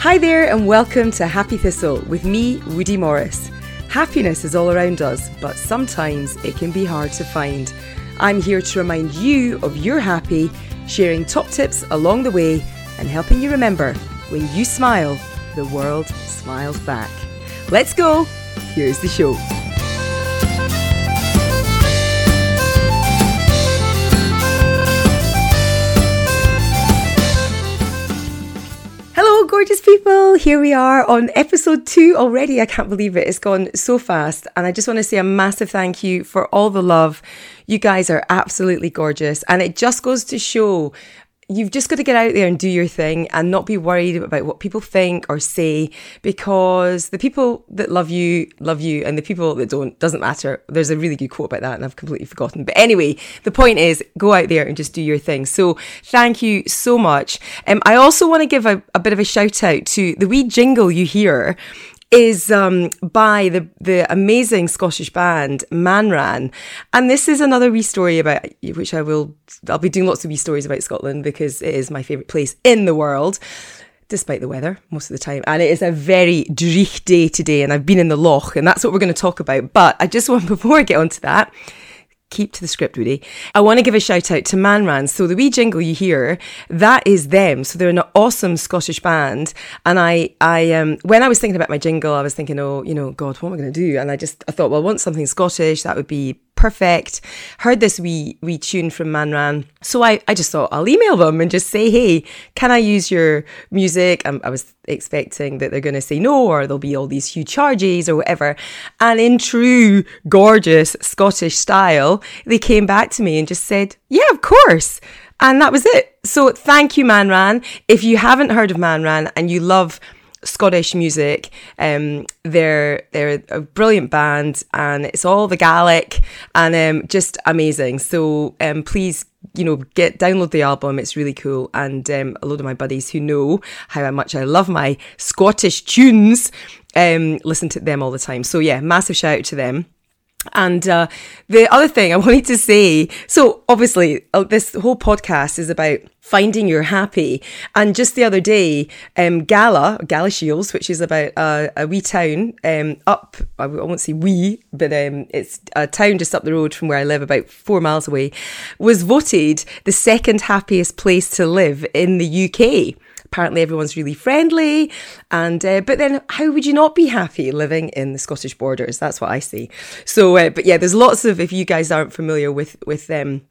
Hi there, and welcome to Happy Thistle with me, Woody Morris. Happiness is all around us, but sometimes it can be hard to find. I'm here to remind you of your happy, sharing top tips along the way, and helping you remember when you smile, the world smiles back. Let's go! Here's the show. Gorgeous people. Here we are on episode two already. I can't believe it. It's gone so fast. And I just want to say a massive thank you for all the love. You guys are absolutely gorgeous. And it just goes to show you've just got to get out there and do your thing and not be worried about what people think or say because the people that love you love you and the people that don't doesn't matter. There's a really good quote about that and i've completely forgotten. But anyway the point is go out there and just do your thing. So thank you so much. Um, i also want to give a, a bit of a shout out to the wee jingle you hear is um, by the the amazing Scottish band Manran, and this is another wee story about which I will I'll be doing lots of wee stories about Scotland because it is my favourite place in the world. Despite the weather, most of the time. And it is a very dreich day today, and I've been in the loch, and that's what we're going to talk about. But I just want, before I get onto that, keep to the script, Woody. I want to give a shout out to Manran. So the wee jingle you hear, that is them. So they're an awesome Scottish band. And I, I, um, when I was thinking about my jingle, I was thinking, oh, you know, God, what am I going to do? And I just, I thought, well, I want something Scottish. That would be perfect. Heard this wee wee tune from Manran, so I, I just thought I'll email them and just say, hey, can I use your music? I, I was expecting that they're going to say no, or there'll be all these huge charges or whatever. And in true gorgeous Scottish style, they came back to me and just said, yeah, of course. And that was it. So thank you, Manran. If you haven't heard of Manran and you love Scottish music. Um, they're they're a brilliant band, and it's all the Gaelic and um, just amazing. So um, please, you know, get download the album. It's really cool, and um, a lot of my buddies who know how much I love my Scottish tunes um, listen to them all the time. So yeah, massive shout out to them. And uh, the other thing I wanted to say so, obviously, uh, this whole podcast is about finding your happy. And just the other day, um, Gala, Galashiels, which is about uh, a wee town um, up, I won't say wee, but um, it's a town just up the road from where I live, about four miles away, was voted the second happiest place to live in the UK apparently everyone's really friendly and uh, but then how would you not be happy living in the scottish borders that's what i see so uh, but yeah there's lots of if you guys aren't familiar with with them um,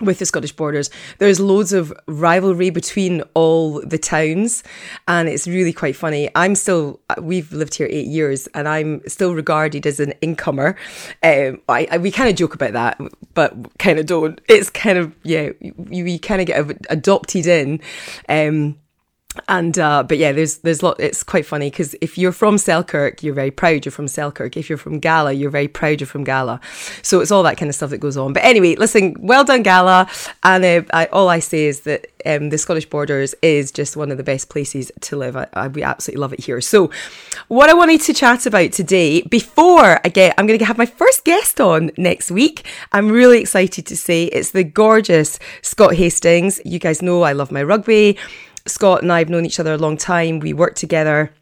with the Scottish borders, there's loads of rivalry between all the towns, and it's really quite funny. I'm still, we've lived here eight years, and I'm still regarded as an incomer. Um, I, I, we kind of joke about that, but kind of don't. It's kind of, yeah, you, you kind of get adopted in. Um, and uh, but yeah, there's there's lot. It's quite funny because if you're from Selkirk, you're very proud you're from Selkirk. If you're from Gala, you're very proud you're from Gala. So it's all that kind of stuff that goes on. But anyway, listen, well done, Gala. And uh, I, all I say is that um, the Scottish Borders is just one of the best places to live. I, I, we absolutely love it here. So, what I wanted to chat about today, before I get, I'm going to have my first guest on next week. I'm really excited to say it's the gorgeous Scott Hastings. You guys know I love my rugby. Scott and I have known each other a long time. We worked together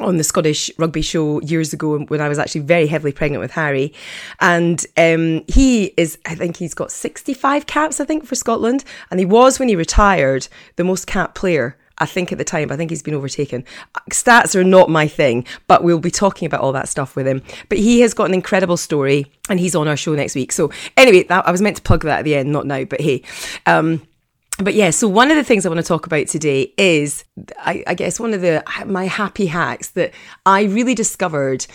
on the Scottish rugby show years ago when I was actually very heavily pregnant with Harry. And um, he is, I think he's got 65 caps, I think, for Scotland. And he was, when he retired, the most cap player. I think at the time, I think he's been overtaken. Stats are not my thing, but we'll be talking about all that stuff with him. But he has got an incredible story and he's on our show next week. So, anyway, that, I was meant to plug that at the end, not now, but hey. Um, but yeah, so one of the things I want to talk about today is, I, I, guess, one of the my happy hacks that I really discovered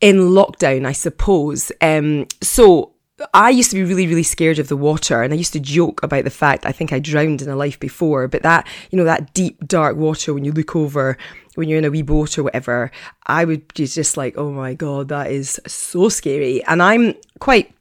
in lockdown, I suppose. Um, so I used to be really, really scared of the water, and I used to joke about the fact I think I drowned in a life before. But that, you know, that deep, dark water when you look over when you're in a wee boat or whatever, I would be just like, oh my god, that is so scary. And I'm quite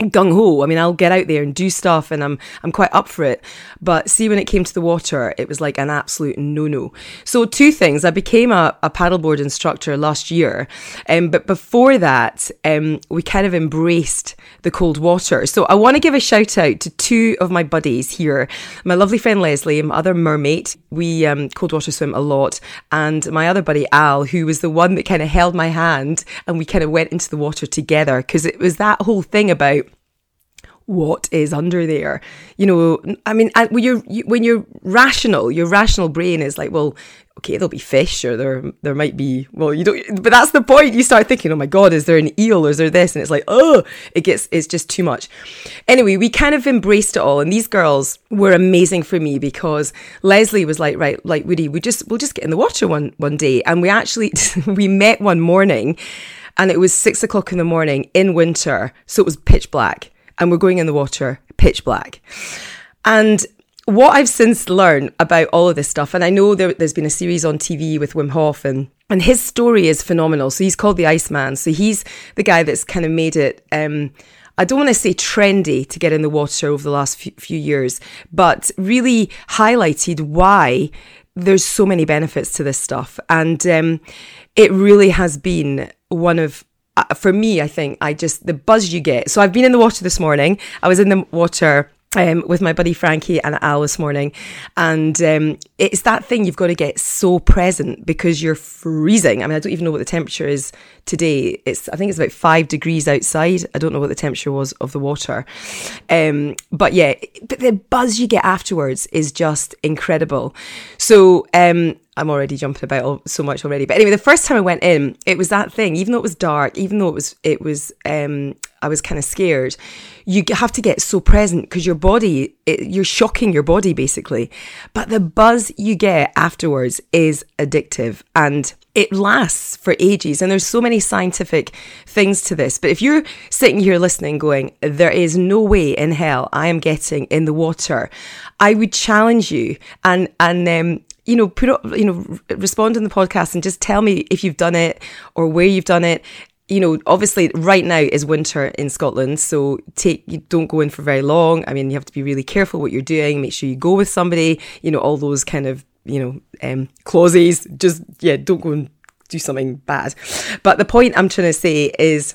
gung ho. I mean, I'll get out there and do stuff and I'm, I'm quite up for it. But see, when it came to the water, it was like an absolute no no. So two things. I became a, a paddleboard instructor last year. Um, but before that, um, we kind of embraced the cold water. So I want to give a shout out to two of my buddies here. My lovely friend Leslie, my other mermaid. We, um, cold water swim a lot. And my other buddy Al, who was the one that kind of held my hand and we kind of went into the water together because it was that whole thing about what is under there. You know, I mean, when you're when you're rational, your rational brain is like, well, okay, there'll be fish, or there there might be. Well, you don't. But that's the point. You start thinking, oh my god, is there an eel? Or is there this? And it's like, oh, it gets it's just too much. Anyway, we kind of embraced it all, and these girls were amazing for me because Leslie was like, right, like Woody, we just we'll just get in the water one one day, and we actually we met one morning. And it was six o'clock in the morning in winter, so it was pitch black and we're going in the water pitch black. And what I've since learned about all of this stuff, and I know there, has been a series on TV with Wim Hof, and, and his story is phenomenal. So he's called the Iceman. So he's the guy that's kind of made it. Um, I don't want to say trendy to get in the water over the last few, few years, but really highlighted why there's so many benefits to this stuff. And um, it really has been one of uh, for me, I think I just, the buzz you get. So I've been in the water this morning. I was in the water um, with my buddy Frankie and Al this morning. And um, it's that thing you've got to get so present because you're freezing. I mean, I don't even know what the temperature is today. It's I think it's about five degrees outside. I don't know what the temperature was of the water. Um, but yeah, but the buzz you get afterwards is just incredible. So um, I'm already jumping about so much already. But anyway, the first time I went in, it was that thing. Even though it was dark, even though it was, it was, um, I was kind of scared. You have to get so present because your body, it, you're shocking your body basically. But the buzz you get afterwards is addictive and it lasts for ages. And there's so many scientific things to this. But if you're sitting here listening, going, there is no way in hell I am getting in the water, I would challenge you and and um, you know, put up, you know, respond in the podcast and just tell me if you've done it or where you've done it. You know, obviously, right now is winter in Scotland, so take you don't go in for very long. I mean, you have to be really careful what you're doing. Make sure you go with somebody. You know, all those kind of you know um, clauses. Just yeah, don't go and do something bad. But the point I'm trying to say is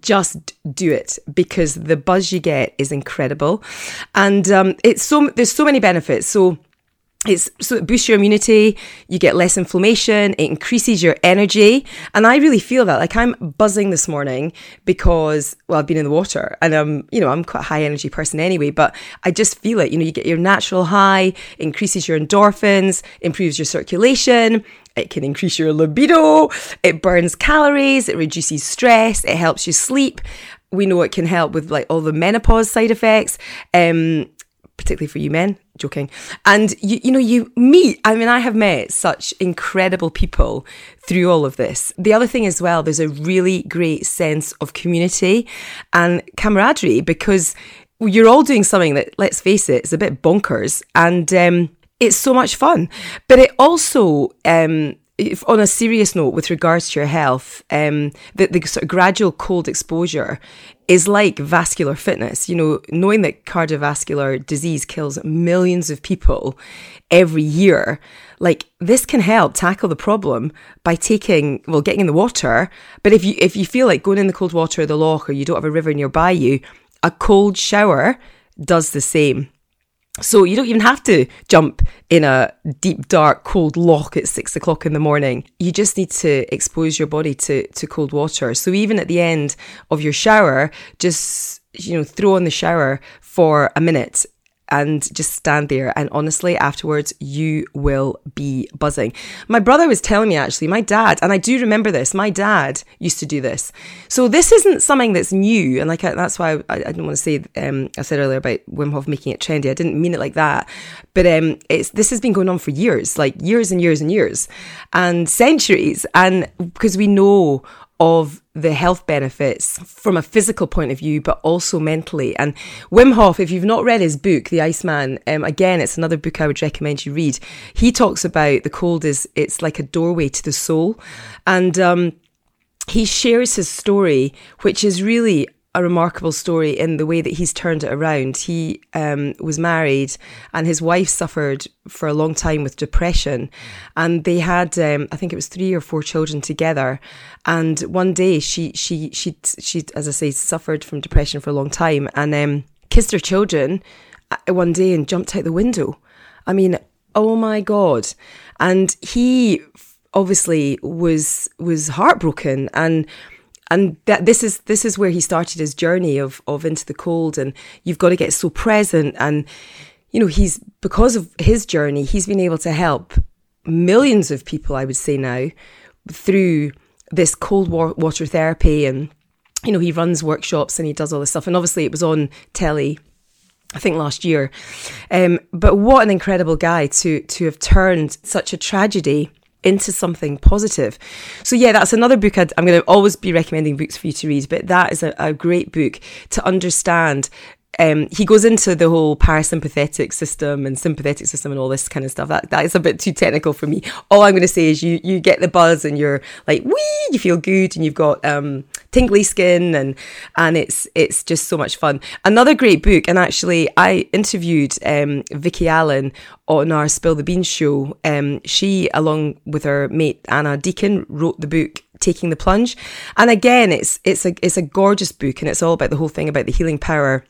just do it because the buzz you get is incredible and um, it's so there's so many benefits so it's so it boosts your immunity, you get less inflammation, it increases your energy. And I really feel that. Like I'm buzzing this morning because well, I've been in the water and i'm you know, I'm quite a high energy person anyway, but I just feel it. You know, you get your natural high, increases your endorphins, improves your circulation, it can increase your libido, it burns calories, it reduces stress, it helps you sleep. We know it can help with like all the menopause side effects. Um, particularly for you men, joking. And you, you know, you meet, I mean, I have met such incredible people through all of this. The other thing as well, there's a really great sense of community and camaraderie because you're all doing something that, let's face it, is a bit bonkers. And, um, it's so much fun, but it also, um, if, on a serious note, with regards to your health, um, the, the sort of gradual cold exposure is like vascular fitness. You know, knowing that cardiovascular disease kills millions of people every year, like this can help tackle the problem by taking, well, getting in the water. But if you if you feel like going in the cold water or the loch, or you don't have a river nearby you, a cold shower does the same. So you don't even have to jump in a deep, dark, cold loch at six o'clock in the morning. You just need to expose your body to, to cold water. So even at the end of your shower, just, you know, throw on the shower for a minute and just stand there. And honestly, afterwards, you will be buzzing. My brother was telling me actually, my dad, and I do remember this, my dad used to do this. So this isn't something that's new. And like, that's why I, I didn't want to say, um, I said earlier about Wim Hof making it trendy. I didn't mean it like that. But um, it's, this has been going on for years, like years and years and years and centuries. And because we know of the health benefits from a physical point of view, but also mentally. And Wim Hof, if you've not read his book, The Iceman, um, again, it's another book I would recommend you read. He talks about the cold is it's like a doorway to the soul, and um, he shares his story, which is really a remarkable story in the way that he's turned it around. He um, was married, and his wife suffered for a long time with depression, and they had, um, I think it was three or four children together. And one day, she she she she, as I say, suffered from depression for a long time, and um, kissed her children uh, one day and jumped out the window. I mean, oh my god! And he obviously was was heartbroken and and that this is this is where he started his journey of of into the cold. And you've got to get so present. And you know he's because of his journey he's been able to help millions of people i would say now through this cold water therapy. And you know he runs workshops and he does all this stuff. And obviously it was on telly I think last year. Um, but what an incredible guy to to have turned such a tragedy into something positive. So yeah, that's another book i am going to always be recommending books for you to read, but that is a, a great book to understand um, he goes into the whole parasympathetic system and sympathetic system and all this kind of stuff. That that is a bit too technical for me. All I'm going to say is you you get the buzz and you're like wee, you feel good and you've got um, tingly skin and and it's it's just so much fun. Another great book, and actually I interviewed um, Vicky Allan on our Spill the Beans show. Um, she, along with her mate Anna Deacon, wrote the book Taking the Plunge, and again, it's it's a it's a gorgeous book, and it's all about the whole thing about the healing power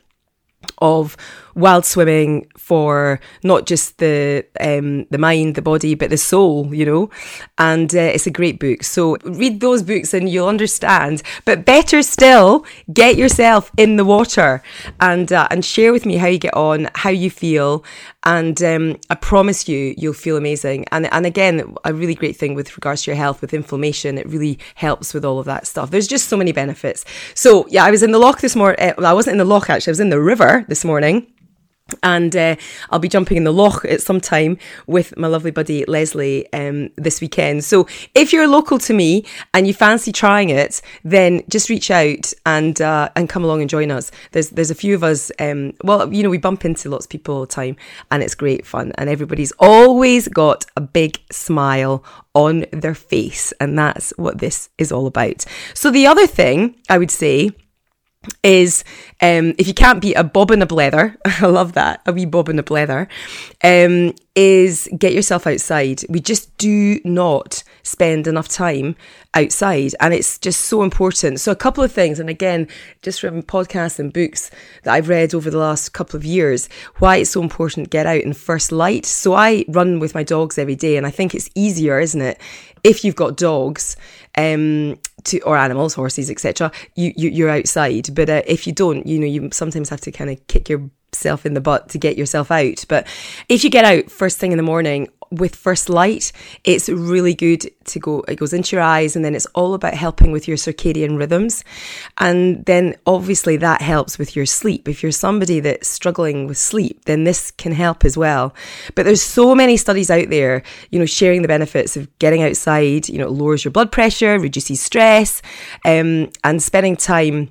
of wild swimming for not just the um, the mind, the body, but the soul, you know. And uh, it's a great book. So read those books and you'll understand. But better still, get yourself in the water and uh, and share with me how you get on, how you feel, and um, I promise you, you'll feel amazing. And and again, a really great thing with regards to your health with inflammation, it really helps with all of that stuff. There's just so many benefits. So yeah, I was in the loch this morning. Uh, well, I wasn't in the loch actually. I was in the river this morning and uh, I'll be jumping in the loch at some time with my lovely buddy Leslie um, this weekend. So if you're local to me and you fancy trying it, then just reach out and uh, and come along and join us. There's there's a few of us. Um, well, you know, we bump into lots of people all the time, and it's great fun. And everybody's always got a big smile on their face, and that's what this is all about. So the other thing I would say is um, if you can't beat a bob and a blether, I love that, a wee bob and a blether, um, is get yourself outside. We just do not spend enough time outside, and it's just so important. So, a couple of things, and again, just from podcasts and books that I've read over the last couple of years, why it's so important to get out in first light. So, I run with my dogs every day, and I think it's easier, isn't it, if you've got dogs um, to, or animals, horses, etc. You, you are outside, but uh, if you don't, you know, you sometimes have to kind of kick yourself in the butt to get yourself out. But if you get out first thing in the morning with first light, it's really good to go, it goes into your eyes and then it's all about helping with your circadian rhythms. And then obviously that helps with your sleep. If you're somebody that's struggling with sleep, then this can help as well. But there's so many studies out there, you know, sharing the benefits of getting outside, you know, lowers your blood pressure, reduces stress, um, and spending time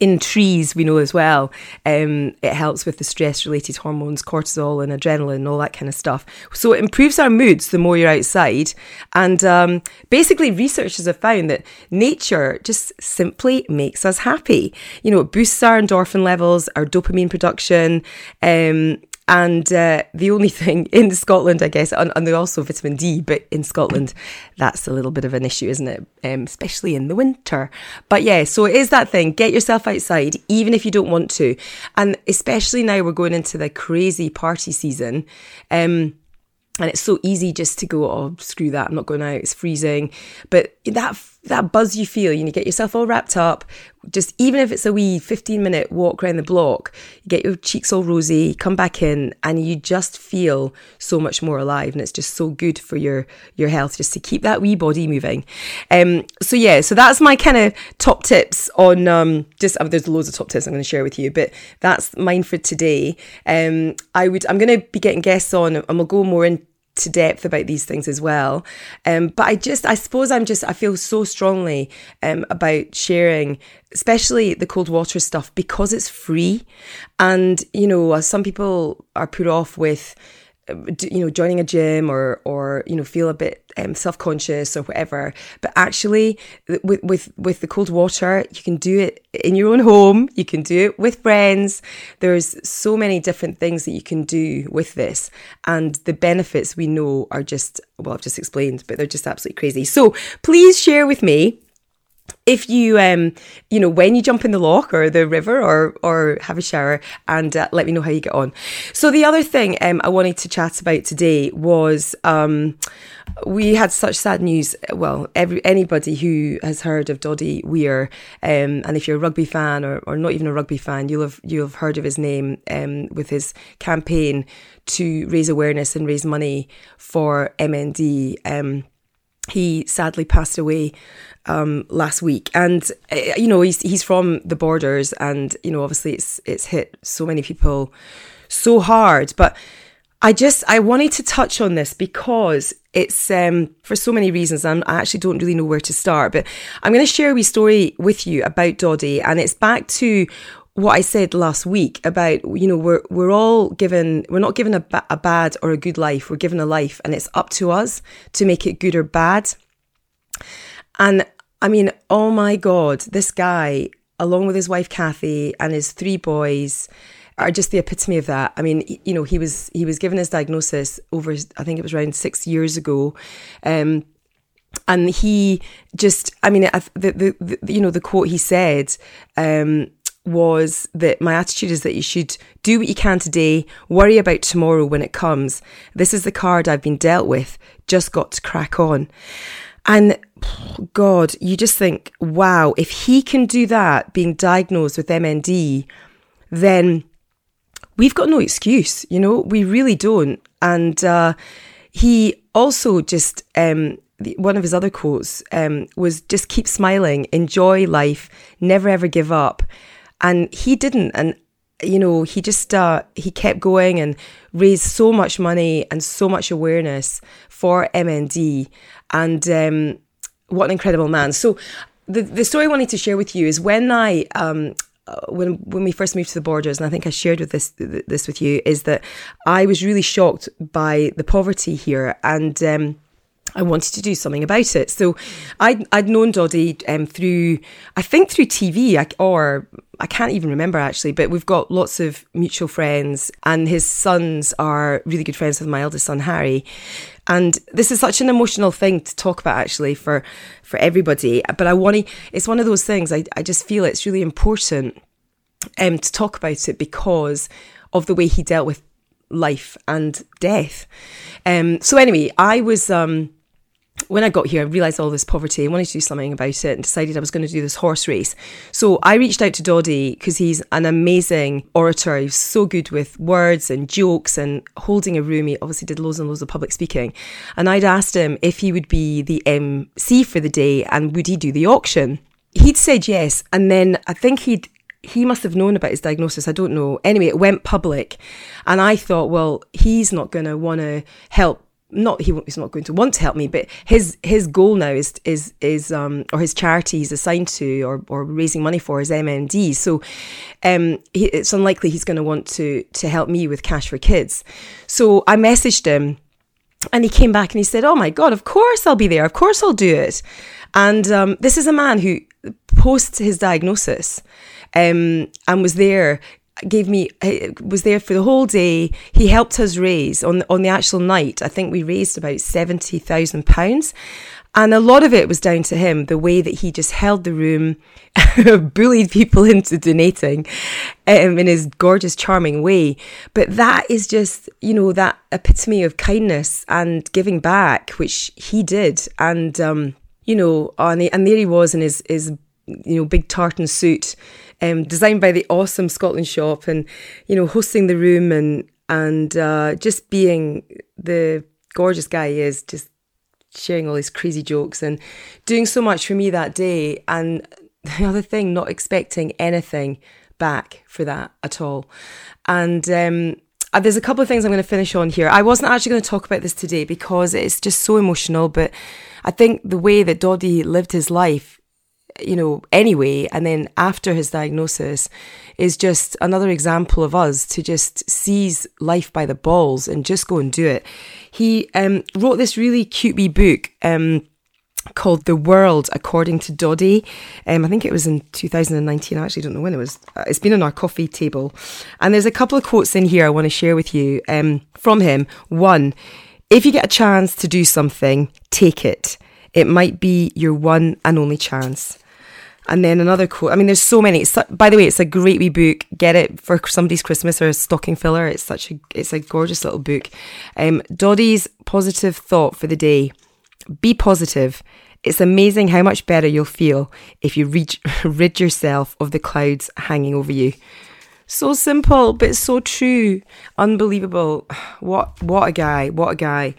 in trees, we know as well, um, it helps with the stress related hormones, cortisol and adrenaline, all that kind of stuff. So it improves our moods the more you're outside. And um, basically, researchers have found that nature just simply makes us happy. You know, it boosts our endorphin levels, our dopamine production, um, and uh, the only thing in Scotland, I guess, and, and also vitamin D, but in Scotland, that's a little bit of an issue, isn't it? Um, especially in the winter. But yeah, so it is that thing. Get yourself outside, even if you don't want to. And especially now we're going into the crazy party season. Um, and it's so easy just to go, oh, screw that, I'm not going out, it's freezing. But that that buzz you feel, you know, get yourself all wrapped up, just even if it's a wee 15 minute walk around the block, you get your cheeks all rosy, come back in, and you just feel so much more alive. And it's just so good for your your health just to keep that wee body moving. Um, so yeah, so that's my kind of top tips on um, just uh, there's loads of top tips I'm going to share with you, but that's mine for today. Um, I would I'm going to be getting guests on, and we'll go more in to depth about these things as well. Um, but I just, I suppose I'm just, I feel so strongly um, about sharing, especially the cold water stuff, because it's free. And, you know, some people are put off with, you know, joining a gym or or you know feel a bit um, self conscious or whatever. But actually, with with with the cold water, you can do it in your own home. You can do it with friends. There's so many different things that you can do with this, and the benefits we know are just well, I've just explained, but they're just absolutely crazy. So please share with me if you um you know when you jump in the loch or the river or or have a shower and uh, let me know how you get on. So the other thing um i wanted to chat about today was um we had such sad news. Well every anybody who has heard of Doddie Weir um and if you're a rugby fan or, or not even a rugby fan you'll have you'll have heard of his name um with his campaign to raise awareness and raise money for mnd um he sadly passed away um, last week, and uh, you know he's he's from the borders, and you know obviously it's it's hit so many people so hard. But I just I wanted to touch on this because it's um, for so many reasons, and I actually don't really know where to start. But I'm going to share a wee story with you about Doddie, and it's back to what I said last week about you know we're we're all given we're not given a, ba- a bad or a good life we're given a life and it's up to us to make it good or bad and I mean, oh my God, this guy, along with his wife Kathy and his three boys, are just the epitome of that. I mean, you know, he was he was given his diagnosis over, I think it was around six years ago. Um, and he just, I mean, the, the, the you know, the quote he said, um, was that my attitude is that you should do what you can today, worry about tomorrow when it comes. This is the card I've been dealt with, just got to crack on. And God, you just think, wow, if he can do that, being diagnosed with MND, then we've got no excuse, you know, we really don't. And uh, he also just, um, one of his other quotes um, was just keep smiling, enjoy life, never ever give up. And he didn't. And you know, he just uh, he kept going and raised so much money and so much awareness for MND. And um, what an incredible man! So the the story I wanted to share with you is when I um, uh, when when we first moved to the borders, and I think I shared with this this with you, is that I was really shocked by the poverty here and. Um, I wanted to do something about it. So I'd, I'd known Doddie um, through, I think through TV, or I can't even remember actually, but we've got lots of mutual friends, and his sons are really good friends with my eldest son, Harry. And this is such an emotional thing to talk about actually for, for everybody. But I want to, it's one of those things I, I just feel it's really important um, to talk about it because of the way he dealt with life and death. Um, so anyway, I was, um, when I got here, I realised all this poverty and wanted to do something about it and decided I was going to do this horse race. So I reached out to Doddie because he's an amazing orator. He's so good with words and jokes and holding a room. He obviously did loads and loads of public speaking. And I'd asked him if he would be the MC for the day and would he do the auction. He'd said yes. And then I think he'd he must have known about his diagnosis. I don't know. Anyway, it went public. And I thought, well, he's not going to want to help not he, he's not going to want to help me, but his his goal now is is is um or his charity he's assigned to or or raising money for is MND. So um he, it's unlikely he's going to want to to help me with cash for kids. So I messaged him and he came back and he said, "Oh my god, of course I'll be there. Of course I'll do it." And um, this is a man who post his diagnosis um, and was there gave me was there for the whole day. He helped us raise on on the actual night. I think we raised about seventy thousand pounds. And a lot of it was down to him, the way that he just held the room, bullied people into donating um, in his gorgeous, charming way. But that is just, you know, that epitome of kindness and giving back, which he did. And, um, you know, and, and there he was in his, his, you know, big tartan suit, um, designed by the awesome Scotland shop, and you know, hosting the room and and uh, just being the gorgeous guy he is, just sharing all these crazy jokes and doing so much for me that day. And the other thing, not expecting anything back for that at all. And um, uh, there's a couple of things I'm going to finish on here. I wasn't actually going to talk about this today because it's just so emotional, but I think the way that Doddie lived his life you know, anyway, and then after his diagnosis is just another example of us to just seize life by the balls and just go and do it. He um, wrote this really cute wee book. Um, called The World According to Doddie. Um, I think it was in 2019. I actually don't know when it was. Uh, it's been on our coffee table. And there's a couple of quotes in here I want to share with you um, from him. One, if you get a chance to do something, take it. It might be your one and only chance. And then another quote. I mean, there's so many. Su- by the way, it's a great wee book. Get it for somebody's Christmas or a stocking filler. It's such a it's a gorgeous little book. Um, Doddie's positive thought for the day: Be positive. It's amazing how much better you'll feel if you reach, rid yourself of the clouds hanging over you. So simple, but so true. Unbelievable. What what a guy. What a guy.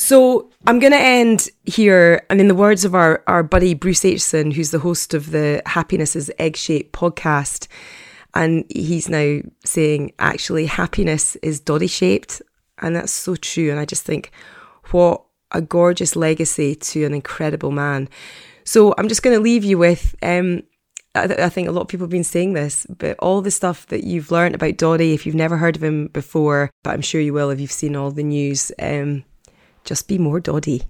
So I'm going to end here, and in the words of our, our buddy Bruce Aitchison, who's the host of the Happiness is Egg Shaped podcast, and he's now saying actually happiness is doddie shaped, and that's so true. And I just think, what a gorgeous legacy to an incredible man. So I'm just going to leave you with. Um, I, th- I, think a lot of people have been saying this, but all the stuff that you've learned about Doddie, if you've never heard of him before, but I'm sure you will if you've seen all the news. Um, just be more doddie.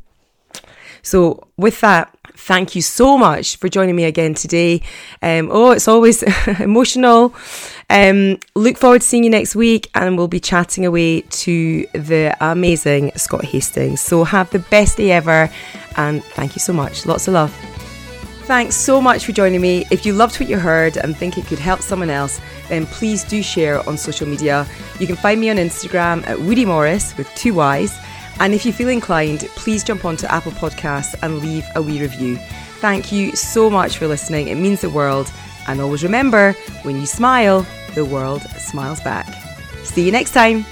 So, with that, thank you so much for joining me again today. Um, oh, it's always emotional. Um, look forward to seeing you next week, and we'll be chatting away to the amazing Scott Hastings. So, have the best day ever, and thank you so much. Lots of love. Thanks so much for joining me. If you loved what you heard and think it could help someone else, then please do share on social media. You can find me on Instagram at Woody Morris with two Y's and if you feel inclined, please jump onto Apple Podcasts and leave a wee review. Thank you so much for listening. It means the world. And always remember when you smile, the world smiles back. See you next time.